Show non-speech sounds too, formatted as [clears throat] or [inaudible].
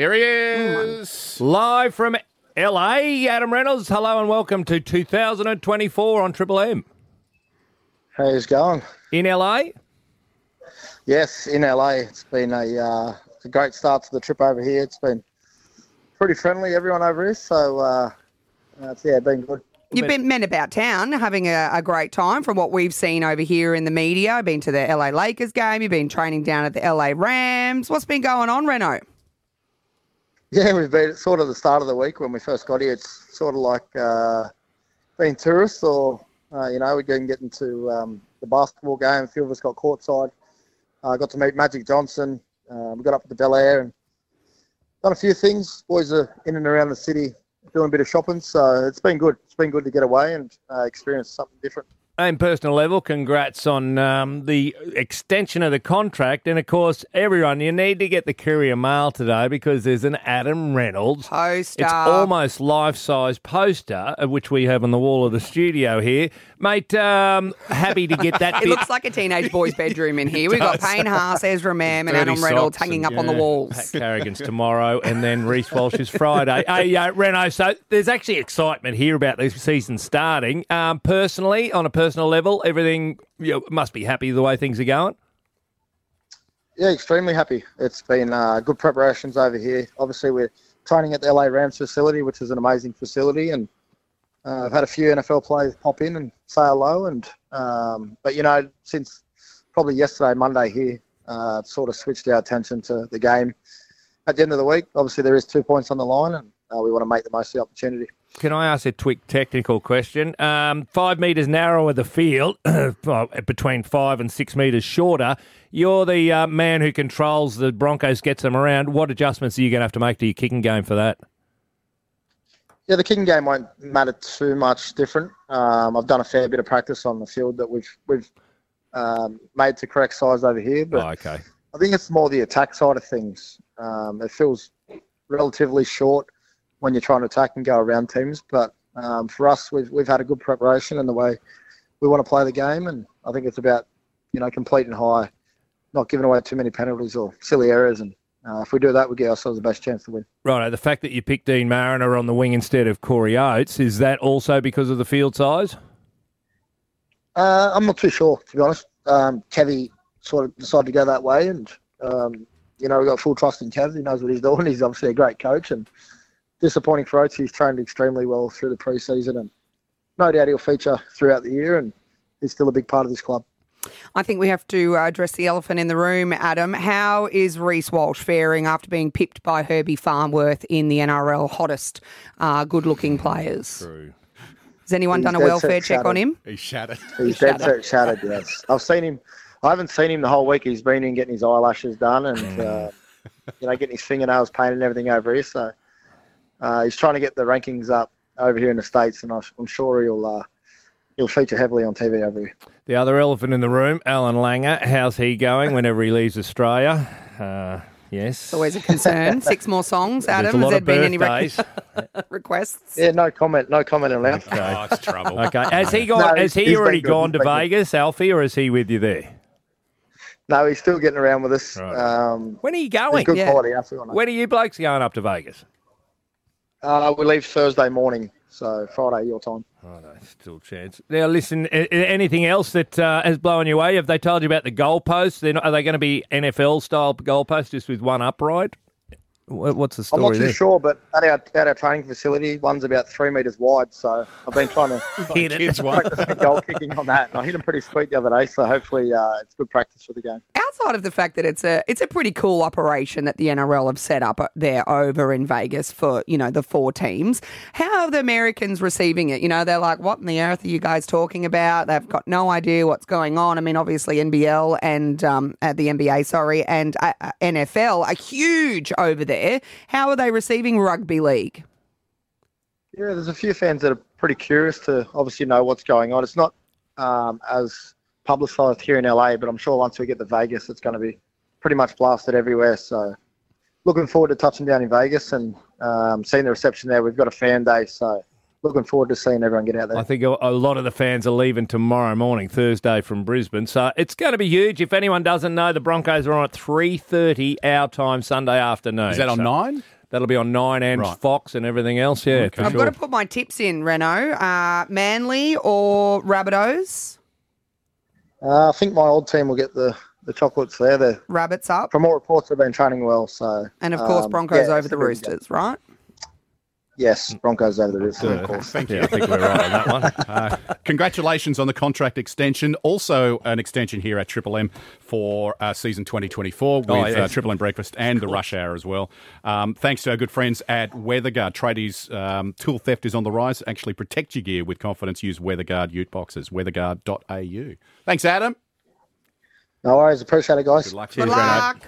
Here he is. Live from LA, Adam Reynolds. Hello and welcome to 2024 on Triple M. How's it going? In LA? Yes, in LA. It's been a, uh, a great start to the trip over here. It's been pretty friendly, everyone over here. So, uh, it's, yeah, been good. You've been men about town having a, a, great time from what we've seen over here in the media. I've been to the LA Lakers game. You've been training down at the LA Rams. What's been going on, Reno? Yeah, we've been sort of the start of the week when we first got here. It's sort of like uh, being tourists or, uh, you know, we can get into um, the basketball game. A few of us got courtside. I uh, got to meet Magic Johnson. Uh, we got up to the Bel Air and done a few things. Boys are in and around the city doing a bit of shopping. So it's been good. It's been good to get away and uh, experience something different. And personal level, congrats on um, the extension of the contract. And of course, everyone, you need to get the courier mail today because there's an Adam Reynolds poster. It's almost life size poster, which we have on the wall of the studio here. Mate, um, happy to get that. [laughs] it looks like a teenage boy's bedroom in here. We've got Payne Haas, Ezra Mam, and Adam Reynolds hanging up yeah. on the walls. Pat Carrigan's tomorrow, and then Reece Walsh is Friday. [laughs] hey, uh, Reno, so there's actually excitement here about the season starting. Um, personally, on a personal level, everything you know, must be happy the way things are going. Yeah, extremely happy. It's been uh, good preparations over here. Obviously, we're training at the LA Rams facility, which is an amazing facility, and uh, I've had a few NFL players pop in and say hello, and um, but you know since probably yesterday, Monday here, uh, sort of switched our attention to the game. At the end of the week, obviously there is two points on the line, and uh, we want to make the most of the opportunity. Can I ask a quick technical question? Um, five metres narrower the field, [clears throat] between five and six metres shorter. You're the uh, man who controls the Broncos, gets them around. What adjustments are you going to have to make to your kicking game for that? Yeah, the kicking game won't matter too much different. Um, I've done a fair bit of practice on the field that we've we've um, made to correct size over here. But oh, okay. I think it's more the attack side of things. Um, it feels relatively short when you're trying to attack and go around teams. But um, for us, we've we've had a good preparation in the way we want to play the game, and I think it's about you know completing high, not giving away too many penalties or silly errors, and uh, if we do that, we give ourselves the best chance to win. Right. The fact that you picked Deine Mariner on the wing instead of Corey Oates, is that also because of the field size? Uh, I'm not too sure, to be honest. Um, Kevy sort of decided to go that way, and, um, you know, we've got full trust in Kev. He knows what he's doing. He's obviously a great coach, and disappointing for Oates. He's trained extremely well through the preseason, and no doubt he'll feature throughout the year, and he's still a big part of this club. I think we have to uh, address the elephant in the room, Adam. How is Reece Walsh faring after being pipped by Herbie Farnworth in the NRL hottest uh, good looking players? True. Has anyone He's done a welfare check on him? He's shattered. He's, dead set shattered, yes. I've seen him. I haven't seen him the whole week. He's been in getting his eyelashes done and, mm. uh, you know, getting his fingernails painted and everything over here. So uh, he's trying to get the rankings up over here in the States, and I'm sure he'll uh, he'll feature heavily on TV over here. The other elephant in the room, Allan Langer. How's he going whenever he leaves Australia? Uh, yes. It's always a concern. [laughs] Six more songs, Adam. Has there been any re- [laughs] requests? Yeah, no comment. No comment allowed. Okay. Oh, it's trouble. Okay. Has he [laughs] gone? No, has he already gone to Vegas, Alfie, or is he with you there? No, he's still getting around with us. Right. Um, when are you going? Good yeah. quality. When are you blokes going up to Vegas? Uh, we leave Thursday morning, so Friday your time. Oh, no, still chance. Now, listen. Anything else that uh, has blown you away? Have they told you about the goalposts? Not, are they going to be NFL style goalposts, just with one upright? What's the story? I'm not too there? sure, but at our, at our training facility, one's about three metres wide. So I've been trying to [laughs] hit it. [laughs] practice goal kicking on that. And I hit them pretty sweet the other day, so hopefully uh, it's good practice for the game. Outside of the fact that it's a it's a pretty cool operation that the NRL have set up there over in Vegas for you know the four teams, how are the Americans receiving it? You know, they're like, "What in the earth are you guys talking about?" They've got no idea what's going on. I mean, obviously NBL and um, uh, the NBA, sorry, and uh, uh NFL are huge over there. How are they receiving rugby league? Yeah, there's a few fans that are pretty curious to obviously know what's going on. It's not um, as publicised here in LA, but I'm sure once we get to Vegas, it's going to be pretty much blasted everywhere. So, looking forward to touching down in Vegas and um, seeing the reception there. We've got a fan day, so looking forward to seeing everyone get out there. I think a a lot of the fans are leaving tomorrow morning, Thursday, from Brisbane. So it's going to be huge. If anyone doesn't know, the Broncos are on at three thirty our time Sunday afternoon. Is that on So nine? That'll be on nine and Right. Fox and everything else. Yeah, Okay. for I've sure. got to put my tips in, Reno. Uh, Manly or Rabbitohs? Uh, I think my old team will get the, the chocolates there. They're, Rabbits up. from all reports, they've been training well. So And of course, um, Broncos yeah, over the it's good. Roosters, right? Yes, Broncos over the Roosters, of course. Thank you. Yeah, I think we're right on that one. [laughs] Uh, congratulations on the contract extension. Also, an extension here at Triple M for uh, season 2024 with Oh, uh. Triple M Breakfast and the Rush Hour as well. Um, thanks to our good friends at WeatherGuard. Tradies um, tool theft is on the rise. Actually, protect your gear with confidence. Use WeatherGuard Ute boxes. WeatherGuard.au. Thanks, Adam. No worries. Appreciate it, guys. Good luck. Good luck.